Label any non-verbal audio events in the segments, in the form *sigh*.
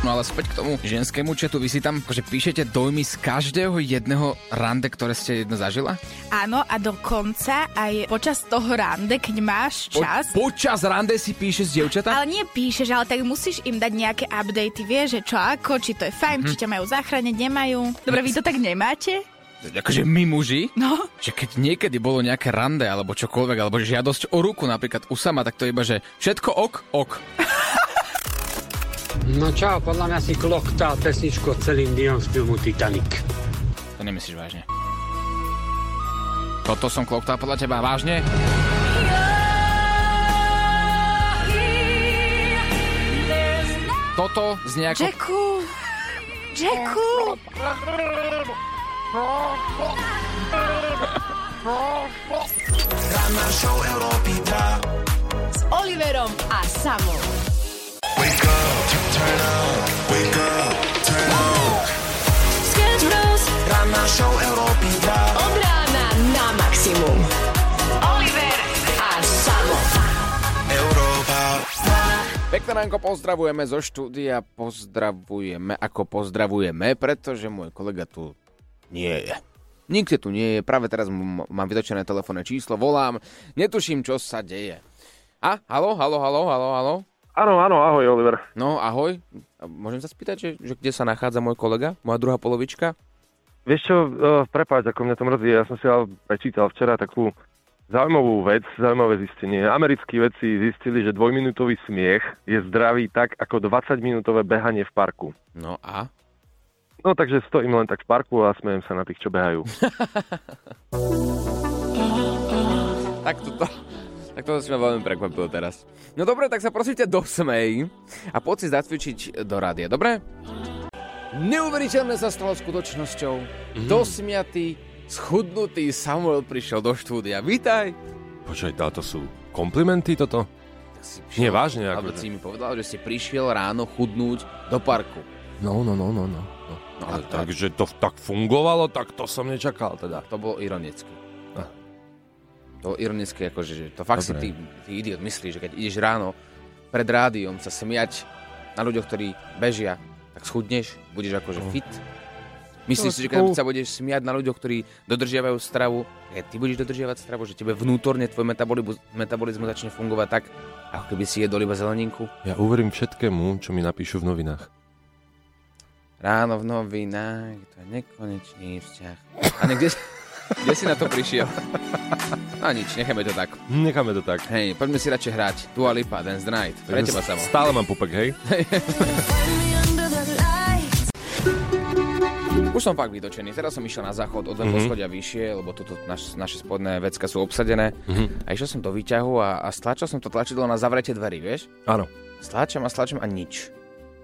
No ale späť k tomu ženskému četu, vy si tam akože píšete dojmy z každého jedného rande, ktoré ste jedno zažila? Áno, a dokonca aj počas toho rande, keď máš Po, čas, počas rande si píše z dievčata? ale nie píšeš, ale tak musíš im dať nejaké updaty, vieš, že čo ako, či to je fajn, či ťa majú zachrániť, nemajú. Dobre, vy to tak nemáte? Akože my muži? No, Že keď niekedy bolo nejaké rande alebo čokoľvek, alebo žiadosť o ruku napríklad u sama, tak to je iba, že všetko ok, ok. No čau, podľa mňa si kloktál pesničku od Celine Dion z filmu Titanic. To nemyslíš vážne. Toto som kloktál podľa teba vážne? Toto z nejako... Jacku, Jacku. S Oliverom a Samom. Sketch Bros. Od rána na maximum. Oliver a Samo. Pekné ránko, pozdravujeme zo štúdia, pozdravujeme ako pozdravujeme, pretože môj kolega tu nie je. Nikde tu nie je, práve teraz m- mám vytočené telefónne číslo, volám, netuším, čo sa deje. A, halo, halo, halo, halo, halo? Áno, áno, ahoj Oliver. No, ahoj. Môžem sa spýtať, že, že kde sa nachádza môj kolega, moja druhá polovička? Vieš čo, uh, prepáč, ako mňa to mrzí, ja som si ale prečítal včera takú zaujímavú vec, zaujímavé zistenie. Americkí vedci zistili, že dvojminútový smiech je zdravý tak ako 20-minútové behanie v parku. No a? No takže stojím len tak v parku a smejem sa na tých, čo behajú. *laughs* Tak toto, tak toto si ma veľmi prekvapilo teraz. No dobre, tak sa prosím ťa dosmej a poď si zacvičiť do rádia, dobre? Neuveriteľné sa stalo skutočnosťou. Mm. Dosmiatý, schudnutý Samuel prišiel do štúdia. Vítaj. Počkaj, táto sú komplimenty toto? Tak si Nie, vážne, Ale akože. si mi povedal, že si prišiel ráno chudnúť do parku. No, no, no, no, no. No. No Ale tak- takže to tak fungovalo, tak to som nečakal teda. To bolo ironicky. Ah. To bolo ironicky, akože, že to fakt si Dobre. ty, ty idiot myslíš, že keď ideš ráno pred rádiom sa smiať na ľuďoch, ktorí bežia, tak schudneš, budeš akože fit. Myslíš No, si, že keď no. sa budeš smiať na ľuďoch, ktorí dodržiavajú stravu, keď ty budeš dodržiavať stravu, že tebe vnútorne tvoj metabolizmus, metabolizmus začne fungovať tak, ako keby si jedol iba zeleninku? Ja uverím všetkému, čo mi napíšu v novinách. Ráno v novinách, to je nekonečný vzťah. A kde, kde si na to prišiel? No nič, necháme to tak. Necháme to tak. Hej, poďme si radšej hrať. Dua Lipa, Dance the Night. Pre teba samo. Stále mám pupek, hej? *laughs* Už som fakt vytočený. Teraz som išiel na záchod, o dve Mhm. poschodia vyššie, lebo tuto naš, naše spodné vecka sú obsadené. Mhm. A išiel som do výťahu a, a stlačil som to tlačidlo na zavretie dverí, vieš? Áno. Stlačam a stlačam a nič.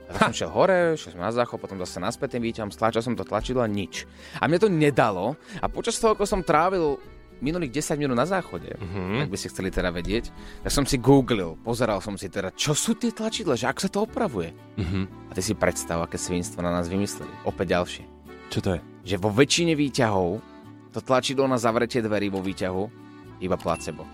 Tak som šiel hore, šiel som na záchod, potom zase naspäť tým výťahom, stlačal som to tlačidlo a nič. A mne to nedalo. A počas toho, ako som trávil minulých 10 minút na záchode, Mhm. ak by ste chceli teda vedieť, tak som si googlil, pozeral som si teda, čo sú tie tlačidla, že ako sa to opravuje. Mhm. A ty si predstav, aké svinstvo na nás vymysleli. Opäť ďalšie. Čo to je? Že vo väčšine výťahov to tlačidlo na zavretie dverí vo výťahu iba placebo.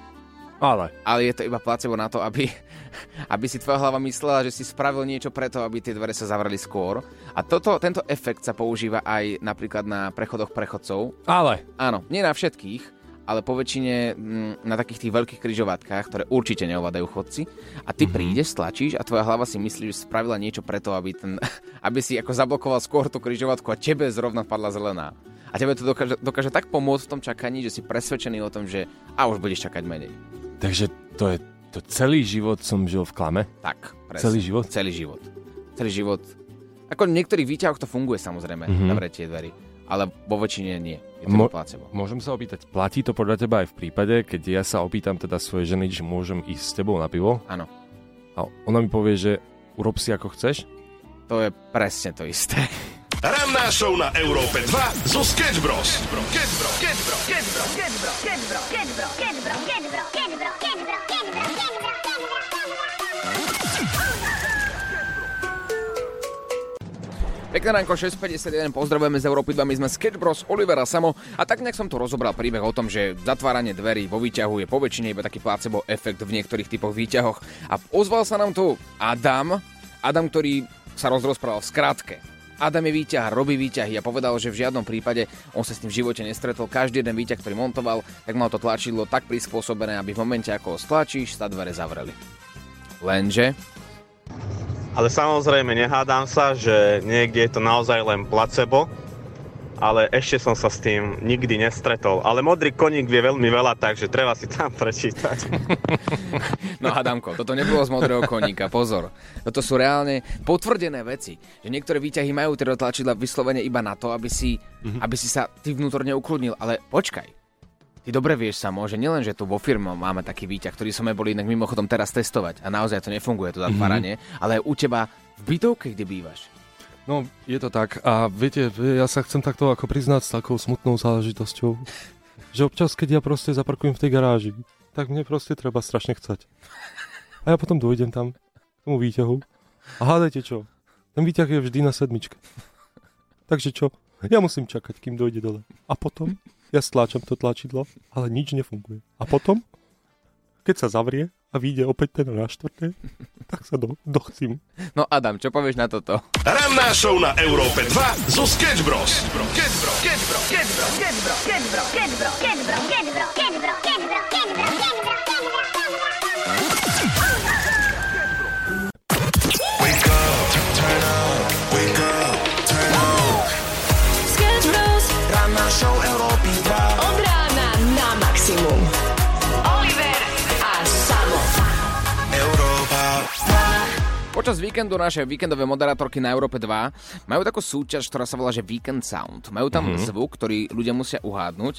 Ale. Ale je to iba placebo na to, aby, *laughs* aby si tvoja hlava myslela, že si spravil niečo preto, aby tie dvere sa zavreli skôr. A toto, tento efekt sa používa aj napríklad na prechodoch prechodcov. Ale. Áno, nie na všetkých, ale po väčšine mm, na takých tých veľkých kryžovatkách, ktoré určite neovládajú chodci. A ty mm-hmm. prídeš, stlačíš a tvoja hlava si myslí, že spravila niečo preto, aby, ten, *laughs* aby si ako zablokoval skôr tú kryžovatku a tebe zrovna padla zelená. A tebe to dokáže, dokáže tak pomôcť v tom čakaní, že si presvedčený o tom, že a už budeš čakať menej. Takže to je... To celý život som žil v klame? Tak, presne. Celý život? Celý život. Celý život. Ako v niektorých výťahoch to funguje samozrejme, mm-hmm. Mhm. zavretie dverí. Ale vo väčšine nie. Je to Mo- placebo. Môžem sa opýtať, platí to podľa teba aj v prípade, keď ja sa opýtam teda svojej ženy, že môžem ísť s tebou na pivo? Áno. A ona mi povie, že urob si ako chceš? To je presne to isté. Ranná show na Európe 2 zo Sketch Bros. Pekné ránko 651, pozdravujeme z Európy 2, my sme Sketch Bros, Olivera Samo a tak nejak som tu rozobral príbeh o tom, že zatváranie dverí vo výťahu je poväčšine iba taký placebo efekt v niektorých typoch výťahoch. A ozval sa nám tu Adam, Adam, ktorý sa rozprával v skratke. Adam je výťah, robí výťahy a povedal, že v žiadnom prípade on sa s tým v živote nestretol. Každý jeden výťah, ktorý montoval, tak mal to tlačidlo tak prispôsobené, aby v momente, ako ho stlačíš, sa dvere zavreli. Lenže Ale samozrejme nehádam sa, že niekde je to naozaj len placebo, ale ešte som sa s tým nikdy nestretol. Ale modrý koník vie veľmi veľa, takže treba si tam *laughs* prečítať. No Adamko, toto nebolo z modrého koníka, pozor. Toto sú reálne potvrdené veci, že niektoré výťahy majú teda tlačidla vyslovene iba na to, aby si, aby si sa ty vnútorne ukludnil. Ale počkaj, Ty dobre vieš samo, že nielen, že tu vo firme máme taký výťah, ktorý sme boli inak mimochodom teraz testovať a naozaj to nefunguje, to zatváranie, ale aj u teba v bytovke, kde bývaš. No, je to tak. A viete, ja sa chcem takto ako priznať s takou smutnou záležitosťou, *laughs* že občas, keď ja proste zaparkujem v tej garáži, tak mne proste treba strašne chcať. A ja potom dojdem tam, k tomu výťahu. A hádajte čo? Ten výťah je vždy na sedmičke. Takže čo? Ja musím čakať, kým dojde dole. A potom ja stláčam to tlačidlo, ale nič nefunguje. A potom, keď sa zavrie a vyjde opäť ten na štvrté, tak sa do, dochcím. No Adam, čo povieš na toto? Ranná show na Európe 2 zo Sketch Bros. Sketch Bros. Sketch Bros. Sketch Počas víkendu naše víkendové moderátorky na Európe 2 majú takú súťaž, ktorá sa volá, že Weekend Sound. Majú tam mm-hmm. zvuk, ktorý ľudia musia uhádnuť.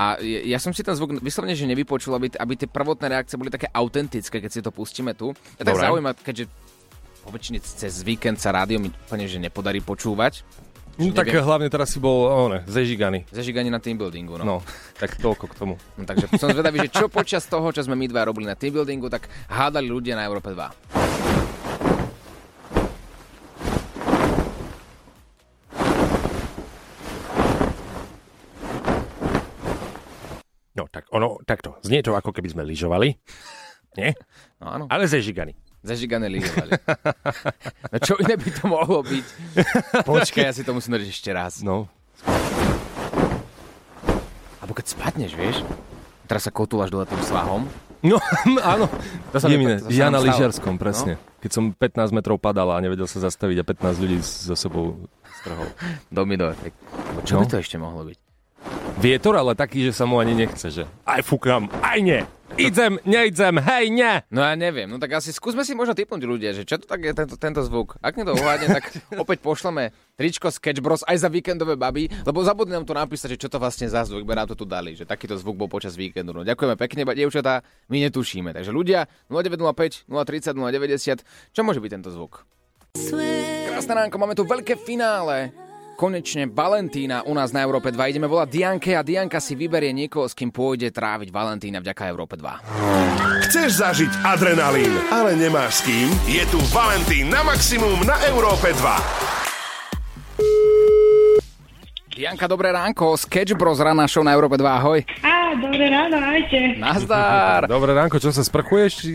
A ja som si ten zvuk vyslovene, že nevypočul, aby, aby tie prvotné reakcie boli také autentické, keď si to pustíme tu. Ja tak Dobre. zaujíma, keďže po väčšine cez víkend sa rádio mi úplne že nepodarí počúvať. No, tak neviem. hlavne teraz si bol one, zežiganý. Zažiganie na teambuildingu, no. No, tak toľko k tomu. no. takže som zvedavý, že čo počas toho, čo sme my dva robili na teambuildingu, tak hádali ľudia na Európe 2. tak ono, takto. Znie to ako keby sme lyžovali. Nie? No áno. Ale zežiganý. Zažigané lyžovali. No čo iné by to mohlo byť? Počkaj, ja si to musím dať ešte raz. No, Alebo keď spadneš, vieš? Teraz sa kotúlaš dole tým svahom. no *laughs* áno. To sa Je mi- mi, to- to sa ja na lyžiarskom, presne. Keď som 15 metrov padal a nevedel sa zastaviť a 15 ľudí so sebou strhol. Domino efekt. Čo No. by to ešte mohlo byť? Vietor, ale taký, že sa mu ani nechce, že aj fúkam, aj nie. Idem, neidem, hej, ne. No ja neviem, no tak asi skúsme si možno typnúť ľudia, že čo to tak je tento, tento zvuk. Ak mi to uhádne, tak *laughs* opäť pošleme tričko Sketch Bros aj za víkendové baby, lebo zabudli nám to napísať, že čo to vlastne za zvuk, by nám to tu dali, že takýto zvuk bol počas víkendu. No ďakujeme pekne, ba- dievčatá, my netušíme. Takže ľudia 0905 030 090, čo môže byť tento zvuk? Krásne ránko, máme tu veľké finále. Konečne Valentína u nás na Európe 2. Ideme volať Dianke a Dianka si vyberie niekoho, s kým pôjde tráviť Valentína vďaka Európe 2. Chceš zažiť adrenalín, ale nemáš s kým? Je tu Valentín na maximum na Európe 2. Dianka, dobré ránko. Sketch Bros. Rana show na Európe 2. Ahoj. Á, dobré ráno, ajte. Nazdar. Dobré ránko, čo sa sprchuješ? Či...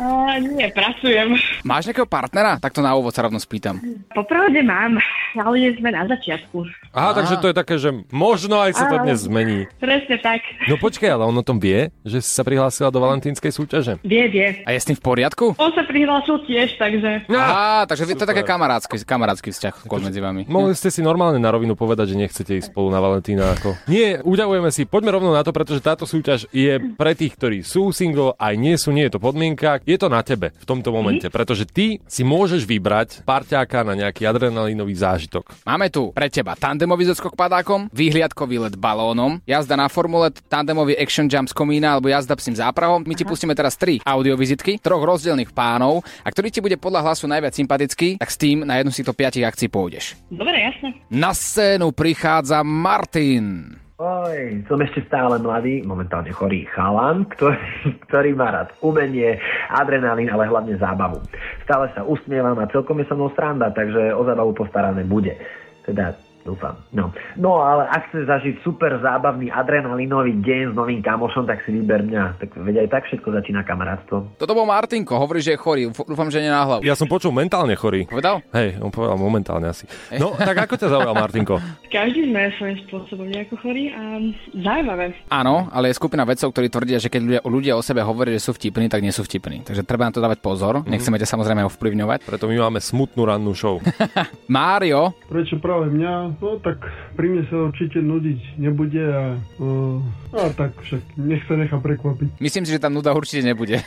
Á, nie, pracujem. Máš nejakého partnera? Tak to na úvod sa rovno spýtam. Popravde mám, ale sme na začiatku. Aha, takže to je také, že možno aj sa to dnes zmení. Presne tak. No počkaj, ale on o tom vie, že si sa prihlásila do valentínskej súťaže. Vie, vie. A je s tým v poriadku? On sa prihlásil tiež, takže... Á, takže to je také kamarátsky, kamarátsky vzťah medzi vami. Mohli ste si normálne na rovinu povedať, že nechcete ísť spolu na Valentína. Ako... Nie, uďalujeme si, poďme rovno na to, pretože táto súťaž je pre tých, ktorí sú single, aj nie sú, nie je to podmienka. Je to na tebe v tomto momente, pretože ty si môžeš vybrať parťáka na nejaký adrenalínový zážitok. Máme tu pre teba tandemový zoskok padákom, výhliadkový let balónom, jazda na formule, tandemový action jump z komína alebo jazda psím záprahom. My ti pustíme teraz tri audiovizitky, troch rozdielných pánov a ktorý ti bude podľa hlasu najviac sympatický, tak s tým na jednu z týchto piatich akcií pôjdeš. Dobre, jasne. Na scénu prichádza Martin. Oj, som ešte stále mladý, momentálne chorý chalan, ktorý, ktorý má rád umenie, adrenalín, ale hlavne zábavu. Stále sa usmievam a celkom je so mnou sranda, takže o zábavu postarané bude. Teda dúfam. No. no ale ak chce zažiť super zábavný adrenalinový deň s novým kamošom, tak si vyber mňa. Tak veď aj tak všetko začína kamarátstvo. Toto bol Martinko, hovorí, že je chorý. Dúfam, že nie na hlavu. Ja som počul mentálne chorý. Povedal? Hej, on povedal momentálne asi. No, *laughs* tak ako ťa zaujal Martinko? Každý sme svojím spôsobom nejako chorí a zaujímavé. Áno, ale je skupina vedcov, ktorí tvrdia, že keď ľudia, ľudia o sebe hovoria, že sú vtipní, tak nie sú vtipní. Takže treba na to dávať pozor. Nechceme ťa samozrejme ovplyvňovať. Preto my máme smutnú rannú show. *laughs* Mário, Prečo práve mňa? No tak pri mne sa určite nudiť nebude a, uh, a tak však nech sa nechá prekvapiť. myslím si, že tam nuda určite nebude.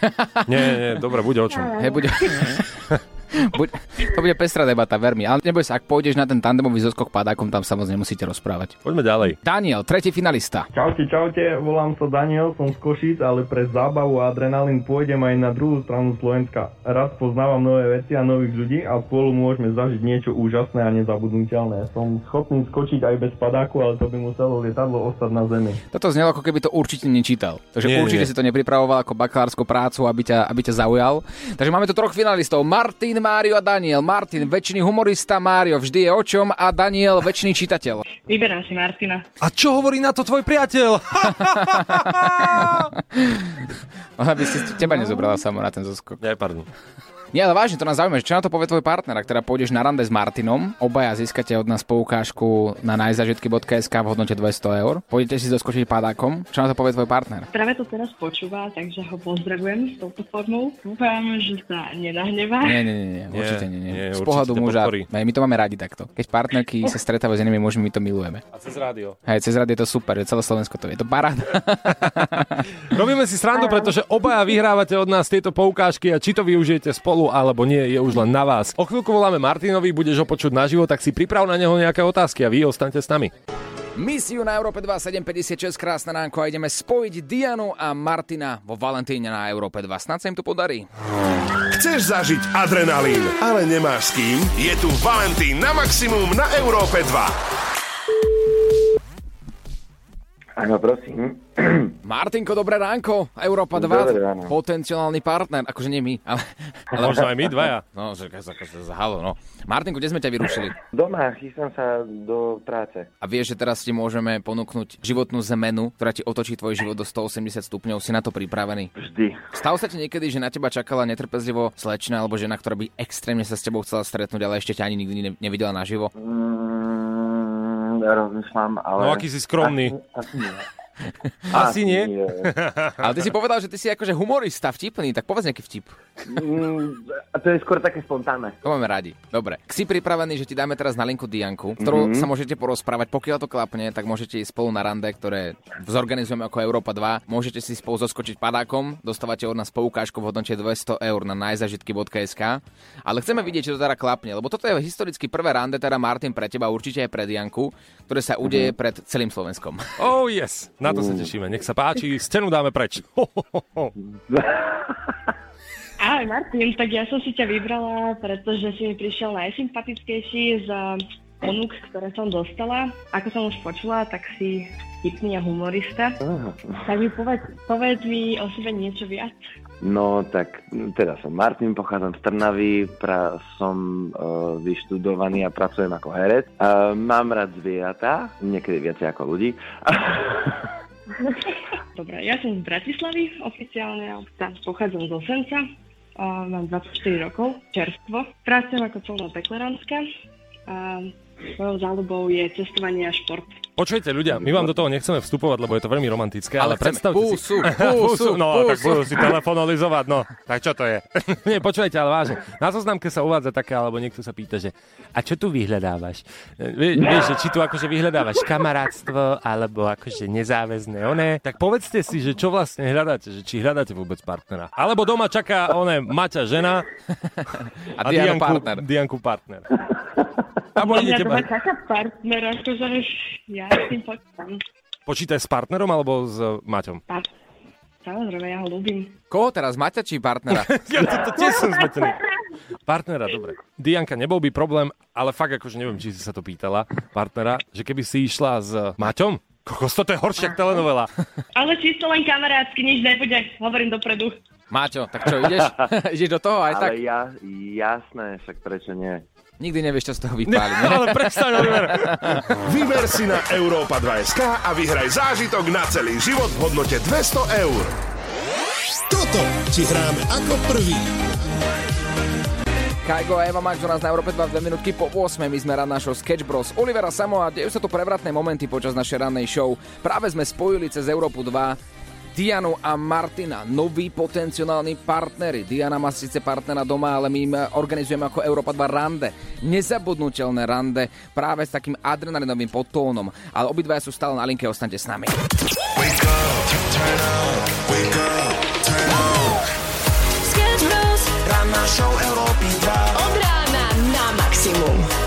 Nie, nie, dobre, bude o čom. Hej, bude... *laughs* Buď, to bude pestrá debata, ver mi. Ale neboj sa, ak pôjdeš na ten tandemový zoskok padákom, tam samozrejme nemusíte rozprávať. Poďme ďalej. Daniel, tretí finalista. Čaute, čaute, volám sa Daniel, som z Košíc, ale pre zábavu a adrenalín pôjdem aj na druhú stranu Slovenska. Raz poznávam nové veci a nových ľudí a spolu môžeme zažiť niečo úžasné a nezabudnutelné. Som schopný skočiť aj bez padáku, ale to by muselo lietadlo ostať na zemi. Toto znelo, ako keby to určite nečítal. Takže Nie, určite nie. si to nepripravoval ako bakalárskú prácu, aby ťa, aby ťa zaujal. Takže máme tu troch finalistov. Martin, Mário a Daniel. Martin, väčšiný humorista, Mário vždy je o čom a Daniel, väčšiný čitateľ. Vyberám si Martina. A čo hovorí na to tvoj priateľ? *laughs* *laughs* Aby si teba nezobrala samo na ten zoskok. Nie, pardon. Nie, ale vážne, to nás zaujíma, že čo na to povie tvoj partner, ak teda pôjdeš na rande s Martinom, obaja získate od nás poukážku na najzažitky.sk v hodnote 200 eur. Pôjdete si doskočiť padákom, čo na to povie tvoj partner? Práve to teraz počúva, takže ho pozdravujem s touto formou. Dúfam, že sa nenahnevá. Nie, nie, nie, nie, určite nie. nie. nie, Z pohľadu muža, my to máme radi takto. Keď partnerky sa stretávajú s inými mužmi, my to milujeme. A cez rádio. Hej, cez rád je to super, že celé Slovensko to je. Je to paráda. Robíme si srandu, pretože obaja vyhrávate od nás tieto poukážky a či to využijete spolu alebo nie, je už len na vás. O chvíľku voláme Martinovi, budeš ho počuť naživo, tak si priprav na neho nejaké otázky a vy ostaňte s nami. Misiu na Európe 2 756, krásne ránko a ideme spojiť Dianu a Martina vo Valentíne na Európe 2. Snad sa im to podarí. Chceš zažiť adrenalín, ale nemáš s kým? Je tu Valentín na maximum na Európe 2. Áno, prosím. *clears throat* Martinko, dobré ránko. Európa 2, Dobré ráno. potenciálny partner. Akože nie my, ale... ale Možno aj my dvaja. *laughs* No, že halo, no. Martinko, kde sme ťa vyrušili? Doma, chystám sa do práce. A vieš, že teraz ti môžeme ponúknuť životnú zmenu, ktorá ti otočí tvoj život do 180 stupňov. Si na to pripravený? Vždy. Stalo sa ti niekedy, že na teba čakala netrpezlivo slečna alebo žena, ktorá by extrémne sa s tebou chcela stretnúť, ale ešte ťa ani nikdy ne- nevidela naživo? Mm, rozmýšľam, ale... No, aký si skromný. Asi, asi nie. *laughs* Asi nie? *laughs* Ale ty si povedal, že ty si akože humorista, vtipný, tak povedz nejaký vtip. Mm, a to je skôr také spontánne. To máme radi. Dobre. Si pripravený, že ti dáme teraz na linku Dianku, s ktorou Mhm. sa môžete porozprávať. Pokiaľ to klapne, tak môžete ísť spolu na rande, ktoré zorganizujeme ako Európa 2. Môžete si spolu zoskočiť padákom, dostávate od nás poukážku v hodnote 200 eur na najzažitky.sk. Ale chceme vidieť, či to teda klapne, lebo toto je historicky prvé rande, teda Martin pre teba, určite aj pre Dianku, ktoré sa udeje Mhm. pred celým Slovenskom. Oh yes, na to sa tešíme. Nech sa páči, scénu dáme preč. *laughs* Ahoj Martin, tak ja som si ťa vybrala, pretože si mi prišiel najsympatickejší z ponúk, ktoré som dostala. Ako som už počula, tak si vtipný a humorista. Tak mi povedz, povedz mi o sebe niečo viac. No tak, teda som Martin, pochádzam z Trnavy, pra, som uh, vyštudovaný a pracujem ako herec. Uh, mám rád zvieratá, niekedy viacej ako ľudí. *laughs* *laughs* Dobre, ja som z Bratislavy oficiálne, a tam pochádzam z Osenca. A mám 24 rokov, čerstvo. Pracujem ako celná deklaránska. A mojou záľubou je cestovanie a šport. Počujete ľudia, my vám do toho nechceme vstupovať, lebo je to veľmi romantické, ale, Ale predstavte Pusu, si... *laughs* pusu, no, tak pusu. budú si telefonalizovať, no. Tak čo to je? *laughs* Nie, počujete, ale vážne. Na zoznamke sa uvádza také, alebo niekto sa pýta, že a čo tu vyhľadávaš? Vie, vieš, že či tu akože vyhľadávaš kamarátstvo, alebo akože nezáväzné oné. Tak povedzte si, že čo vlastne hľadáte, že či hľadáte vôbec partnera. Alebo doma čaká oné Maťa žena *laughs* A Diana partner. Dianku partner. Alebo idete doma ba- čaká partner, akože ja s tým počítam. počítaj s partnerom alebo s Maťom? Part- Samozrejme, ja ho ľúbim. Koho teraz, Maťa či partnera? *laughs* Ja to, to tiež som zmetený. Partnera, dobre. Dianka, nebol by problém, ale fakt akože neviem, či si sa to pýtala, partnera, že keby si išla s Maťom, Kokos, toto je horšia ako telenovela. Ale čisto len kamarátsky, nič nebude, hovorím dopredu. Máťo, tak čo, ideš? *laughs* ideš do toho aj Ale tak? ja, jasné, však prečo nie? Nikdy nevieš, čo z toho *laughs* vypáli. ne? Ale prestaň, Oliver. *laughs* Vyber si na Európa 2 SK a vyhraj zážitok na celý život v hodnote 200 eur. Toto ti hráme ako prvý. Kajgo a Eva Max u nás na Európe 2 2 minútky po 8. My sme rád našou Sketch Bros. Olivera Samo a dejú sa tu prevratné momenty počas našej rannej show. Práve sme spojili cez Európu 2 Dianu a Martina, noví potenciálni partnery. Diana má síce partnera doma, ale my im organizujeme ako Európa 2 rande. Nezabudnutelné rande práve s takým adrenalinovým podtónom. Ale obidvaja sú stále na linke, ostaňte s nami. Sketch Bros. Ranná show Európy 2. Od rána na maximum.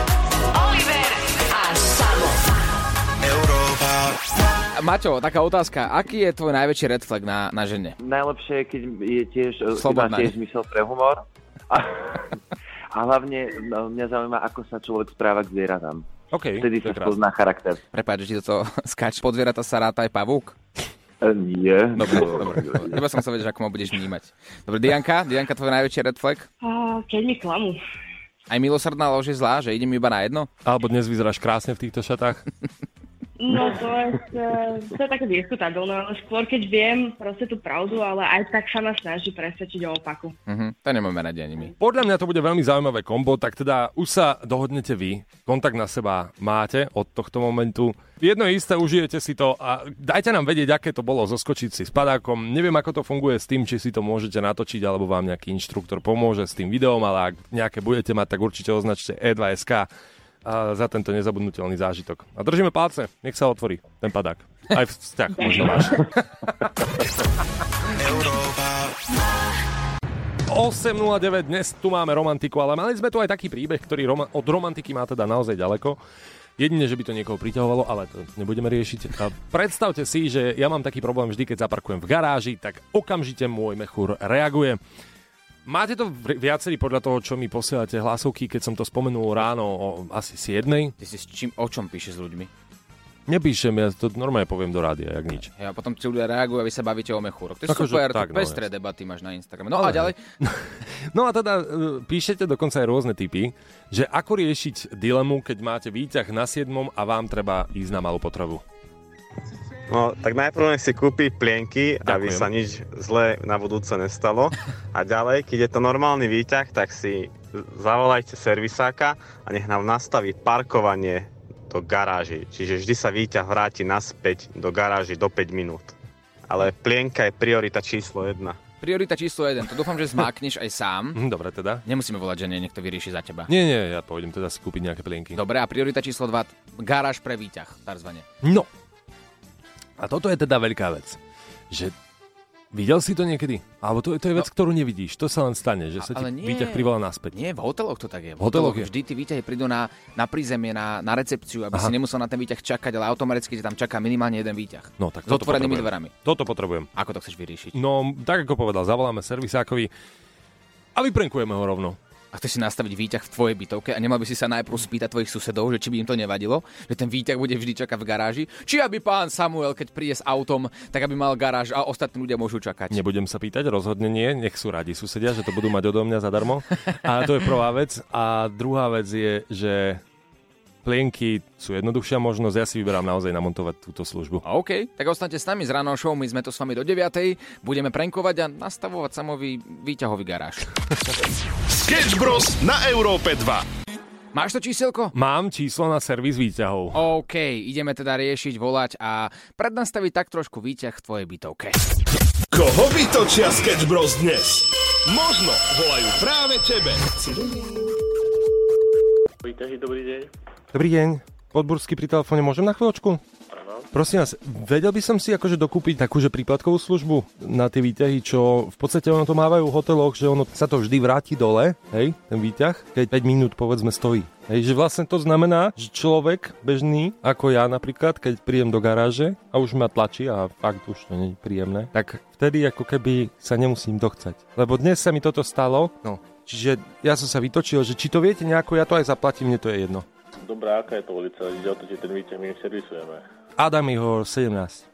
Maťo, taká otázka. Aký je tvoj najväčší red flag na, na žene? Najlepšie je, keď je tiež, Slobodná, tiež mysel pre humor. A, a hlavne no, mňa zaujíma, ako sa človek správa k zvieratám. OK, Vtedy to sa spozná charakter. Prepáč, že ti toto *laughs* skáč. Pod zvieratá sa ráta aj pavúk? E, Nie. Dobre, *laughs* dobre. Iba som chcel vedieť, ako ma budeš vnímať. Dobre, Dianka, Dianka, tvoj najväčší red flag? Keď mi klamú. Aj milosrdná lož je zlá, že idem iba na jedno? Alebo dnes vyzeráš krásne v týchto šatách. *laughs* No to je, to je také diskutabilné, ale skôr keď viem proste tú pravdu, ale aj tak sa ma snaží presvedčiť o opaku. Mhm, to nemáme radi ani my. Podľa mňa to bude veľmi zaujímavé kombo, tak teda už sa dohodnete vy, kontakt na seba máte od tohto momentu. Jedno je isté, užijete si to a dajte nám vedieť, aké to bolo zoskočiť si s padákom. Neviem, ako to funguje s tým, či si to môžete natočiť, alebo vám nejaký inštruktor pomôže s tým videom, ale ak nejaké budete mať, tak určite označte E2SK a za tento nezabudnutelný zážitok. A držíme palce, nech sa otvorí ten padák. Aj vzťah možno máš. 8.09, dnes tu máme romantiku, ale mali sme tu aj taký príbeh, ktorý roma- od romantiky má teda naozaj ďaleko. Jedine, že by to niekoho priťahovalo, ale to nebudeme riešiť. A predstavte si, že ja mám taký problém vždy, keď zaparkujem v garáži, tak okamžite môj mechúr reaguje. Máte to vi- viacerí podľa toho, čo mi posielate hlasovky, keď som to spomenul ráno o asi 7. Ty si s čím, o čom píšeš s ľuďmi? Nepíšem, ja to normálne poviem do rádia, jak nič. Ja potom ti ľudia reagujú a vy sa bavíte o mechúroch. To je Akože super, tak, to no, pestré jasne. debaty máš na Instagrame. No a ďalej? *laughs* No a teda e, píšete dokonca aj rôzne typy, že ako riešiť dilemu, keď máte výťah na 7 a vám treba ísť na malú potravu. No, tak najprv nech si kúpi plienky, aby Ďakujem. sa nič zlé na budúce nestalo. A ďalej, keď je to normálny výťah, tak si zavolajte servisáka a nech nám nastaví parkovanie do garáži. Čiže vždy sa výťah vráti naspäť do garáži do 5 minút. Ale plienka je priorita číslo 1. Priorita číslo 1. To dúfam, že zmákneš aj sám. *laughs* Hm, dobre teda. Nemusíme volať, že nie, niekto vyrieši za teba. Nie, nie, ja pôjdem teda si kúpiť nejaké plienky. Dobre, a priorita číslo 2. Garáž pre výťah, takzvané. No. A toto je teda veľká vec. Že videl si to niekedy? Alebo to, to je vec, No. ktorú nevidíš. To sa len stane, že sa ti nie. výťah privolá naspäť. Nie, v hoteloch to tak je. V hoteloch je. Vždy tí výťahy prídu na, na prízemie, na, na recepciu, aby Aha. si nemusel na ten výťah čakať, ale automaticky ti tam čaká minimálne jeden výťah. No, tak S toto otvorenými dverami. Toto potrebujem. Ako to chceš vyriešiť? No, tak ako povedal, zavoláme servisákovi a vyprenkujeme ho rovno. A chceš si nastaviť výťah v tvojej bytovke a nemal by si sa najprv spýtať tvojich susedov, že či by im to nevadilo, že ten výťah bude vždy čakať v garáži, či aby pán Samuel, keď príde s autom, tak aby mal garáž a ostatní ľudia môžu čakať. Nebudem sa pýtať, rozhodne nie, nech sú radi susedia, že to budú mať odo mňa zadarmo. A to je prvá vec. A druhá vec je, že plienky sú jednoduchšia možnosť, ja si vyberám naozaj namontovať túto službu. OK, tak ostaňte s nami z ráno show, my sme tu s vami do 9. Budeme prenkovať a nastavovať samový výťahový garáž. *laughs* Sketch Bros. na Európe 2. Máš to číselko? Mám číslo na servis výťahov. OK, ideme teda riešiť, volať a prednastaviť tak trošku výťah v tvojej bytovke. Koho vytočia Sketch Bros dnes? Možno volajú práve tebe. Výťahy, dobrý deň. Dobrý deň, Podburský pri telefóne, môžem na chvíľočku? Prosím vás, vedel by som si akože dokúpiť takúže príplatkovú službu na tie výťahy, čo v podstate ono to mávajú v hoteloch, že ono sa to vždy vráti dole, hej, ten výťah, keď 5 minút povedzme stojí. Hej, že vlastne to znamená, že človek bežný, ako ja napríklad, keď príjem do garáže a už ma tlačí a fakt už to nie je príjemné, tak vtedy ako keby sa nemusím dochcať. Lebo dnes sa mi toto stalo, no, čiže ja som sa vytočil, že či to viete nejako, ja to aj zaplatím, mne to je jedno. Dobrá, aká je to ulica? Ide o to, či ten výťah my servisujeme. Adam Ihor 17.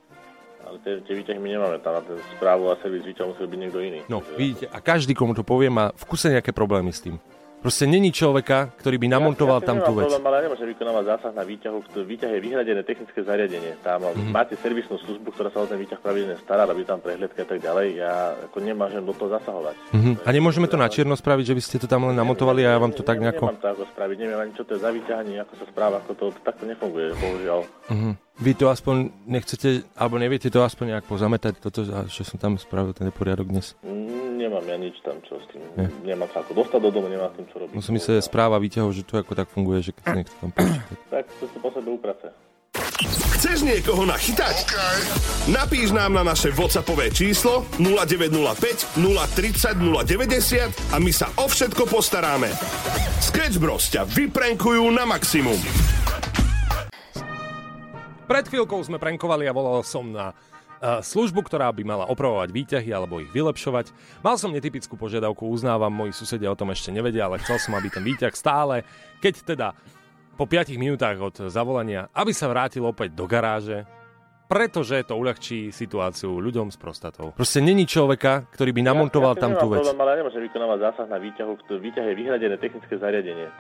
Ale tie, tie výťahy my nemáme tam ten správu a servis výťah musí byť niekto iný. No, vidíte, a každý, komu to povie, má v kuse nejaké problémy s tým. Proste není človeka, ktorý by namontoval ja, tam tú vec. Problém, ale ja nemôžem vykonávať zásah na výťahu, výťah je vyhradené technické zariadenie. Tam Mhm. mm-hmm. máte servisnú službu, ktorá sa o ten výťah pravidelne stará, robí tam prehľadky a tak ďalej. Ja ako nemôžem do toho zasahovať. Mhm. A nemôžeme to na čierno spraviť, že by ste to tam len namontovali a ja vám to tak nejako... Nemám to ako spraviť, neviem ani čo to je za výťah, ani ako sa správa, ako to takto nefunguje, bohužiaľ. Mhm. Vy to aspoň nechcete, alebo neviete to aspoň nejak pozametať, toto, a že som tam spravil ten neporiadok dnes. Mm, Nemám ja nič tam, čo s tým. Nie. Nemám sa ako dostať do domu, nemám s tým čo robiť. No som myslel, že správa výťahov, že to ako tak funguje, že keď sa niekto tam počíta. Tak to sa po sebe uprace. Chceš niekoho nachytať? Napíš nám na naše WhatsAppové číslo 0905 030 090 a my sa o všetko postaráme. Sketch Bros ťa vyprenkujú na maximum. Pred chvíľkou sme prankovali a volal som na uh, službu, ktorá by mala opravovať výťahy alebo ich vylepšovať. Mal som netypickú požiadavku, uznávam, moji susedia o tom ešte nevedia, ale chcel som, aby ten výťah stále, keď teda po 5 minútach od zavolania, aby sa vrátil opäť do garáže, pretože to uľahčí situáciu ľuďom s prostatou. Proste není človeka, ktorý by namontoval ja, tam tú vec. Problém, ale ja nemôžem vykonávať zásah na výťahu, ktorý výťah je vyhradené technické zariadenie.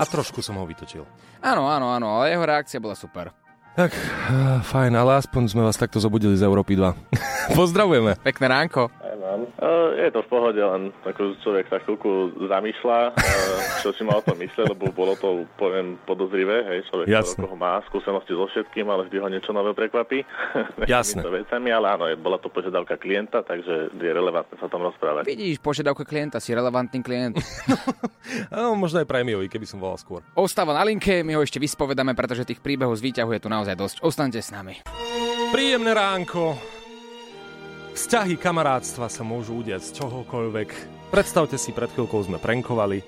A trošku som ho vytočil. Áno, áno, áno, ale jeho reakcia bola super. Tak, uh, fajn, ale aspoň sme vás takto zobudili z Európy 2. *laughs* Pozdravujeme. Pekné ránko. Mám. Uh, je to v pohode, len ako človek sa chvíľku zamýšľa, uh, čo si ma o tom myslel, lebo bolo to, poviem, podozrivé, hej, človek Jasne. toho má skúsenosti so všetkým, ale vždy ho niečo nové prekvapí. *laughs* Jasne. Vecami, ale áno, je- bola to požiadavka klienta, takže je relevantné sa o tom rozprávať. Vidíš, požiadavka klienta, si relevantný klient. Áno, *laughs* možno aj prémiovi, keby som volal skôr. Ostáva na linke, my ho ešte vyspovedáme, pretože tých príbehov z výťahu je tu naozaj dosť. Ostaňte s nami. Príjemné ránko. Vzťahy kamarátstva sa môžu udiať z čohokoľvek. Predstavte si, pred chvíľkou sme prankovali.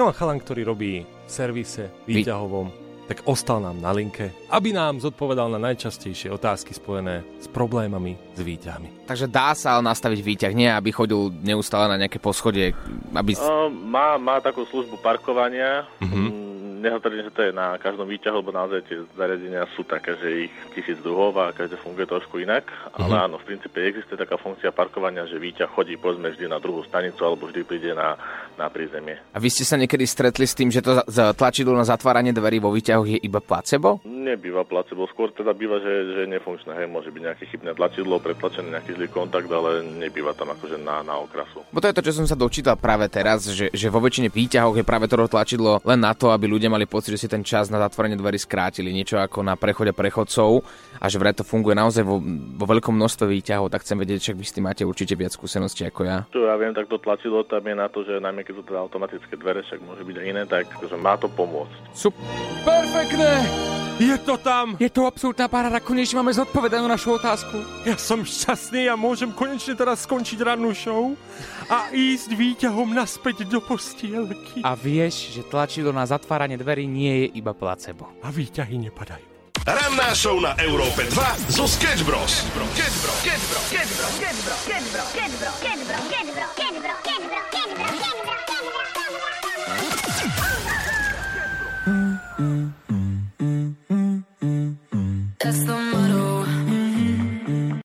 No a chalan, ktorý robí v servise výťahovom, tak ostal nám na linke, aby nám zodpovedal na najčastejšie otázky spojené s problémami s výťahmi. Takže dá sa ale nastaviť výťah, nie aby chodil neustále na nejaké poschodie, aby... Uh, má, má takú službu parkovania. Mhm. Nehovorím, že to je na každom výťahu, lebo naozaj tie zariadenia sú také, že ich tisíc druhov a každé funguje trošku inak. Ale Mhm. áno, v princípe existuje taká funkcia parkovania, že výťah chodí povedzme vždy na druhú stanicu alebo vždy príde na, na prízemie. A vy ste sa niekedy stretli s tým, že to tlačidlo na zatváranie dverí vo výťahoch je iba placebo? Nebýva placebo, skôr teda býva, že, že je nefunkčné, hej, môže byť nejaké chybné tlačidlo, pretlačený nejaký zlý kontakt, ale nebýva tam akože na, na okrasu. Bo to je to, čo som sa dočítal práve teraz, že, že vo väčšine výťahoch je práve to tlačidlo len na to, aby ľudia mali pocit, že si ten čas na zatvorenie dverí skrátili, niečo ako na prechode prechodcov a že vraj to funguje naozaj vo, vo veľkom množstve výťahov, tak chcem vedieť, však vy s tým máte určite viac skúseností ako ja. Čo ja viem, tak to tlačidlo tam je na to, že najmä keď sú teda automatické dvere, však môže byť aj iné, tak že má to pomôcť. Super. Perfektné! Je to tam! Je to absolútna paráda, konečne máme zodpovedanú našu otázku. Ja som šťastný a môžem konečne teraz skončiť rannú show a ísť výťahom naspäť do postielky. A vieš, že tlačidlo na zatváranie dverí nie je iba placebo. A výťahy nepadajú. Ranná show na Európe 2 zo Sketch Bros. Sketch Bros. Sketch Bros. Sketch Bros. Sketch Bros. Sketch Bros. Sketch Bros. Sketch Bros. Sketch Bros. Sketch Bros. Sketch Bros. Sketch Bros. Sketch Bros. Sketch Bros.